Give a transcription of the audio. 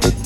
but